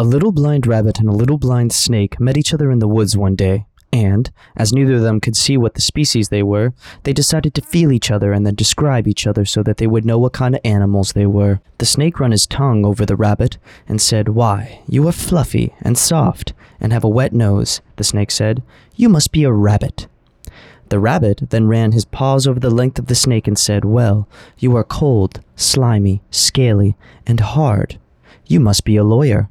A little blind rabbit and a little blind snake met each other in the woods one day, and, as neither of them could see what the species they were, they decided to feel each other and then describe each other so that they would know what kind of animals they were. The snake ran his tongue over the rabbit and said, Why, you are fluffy and soft and have a wet nose, the snake said. You must be a rabbit. The rabbit then ran his paws over the length of the snake and said, Well, you are cold, slimy, scaly, and hard. You must be a lawyer.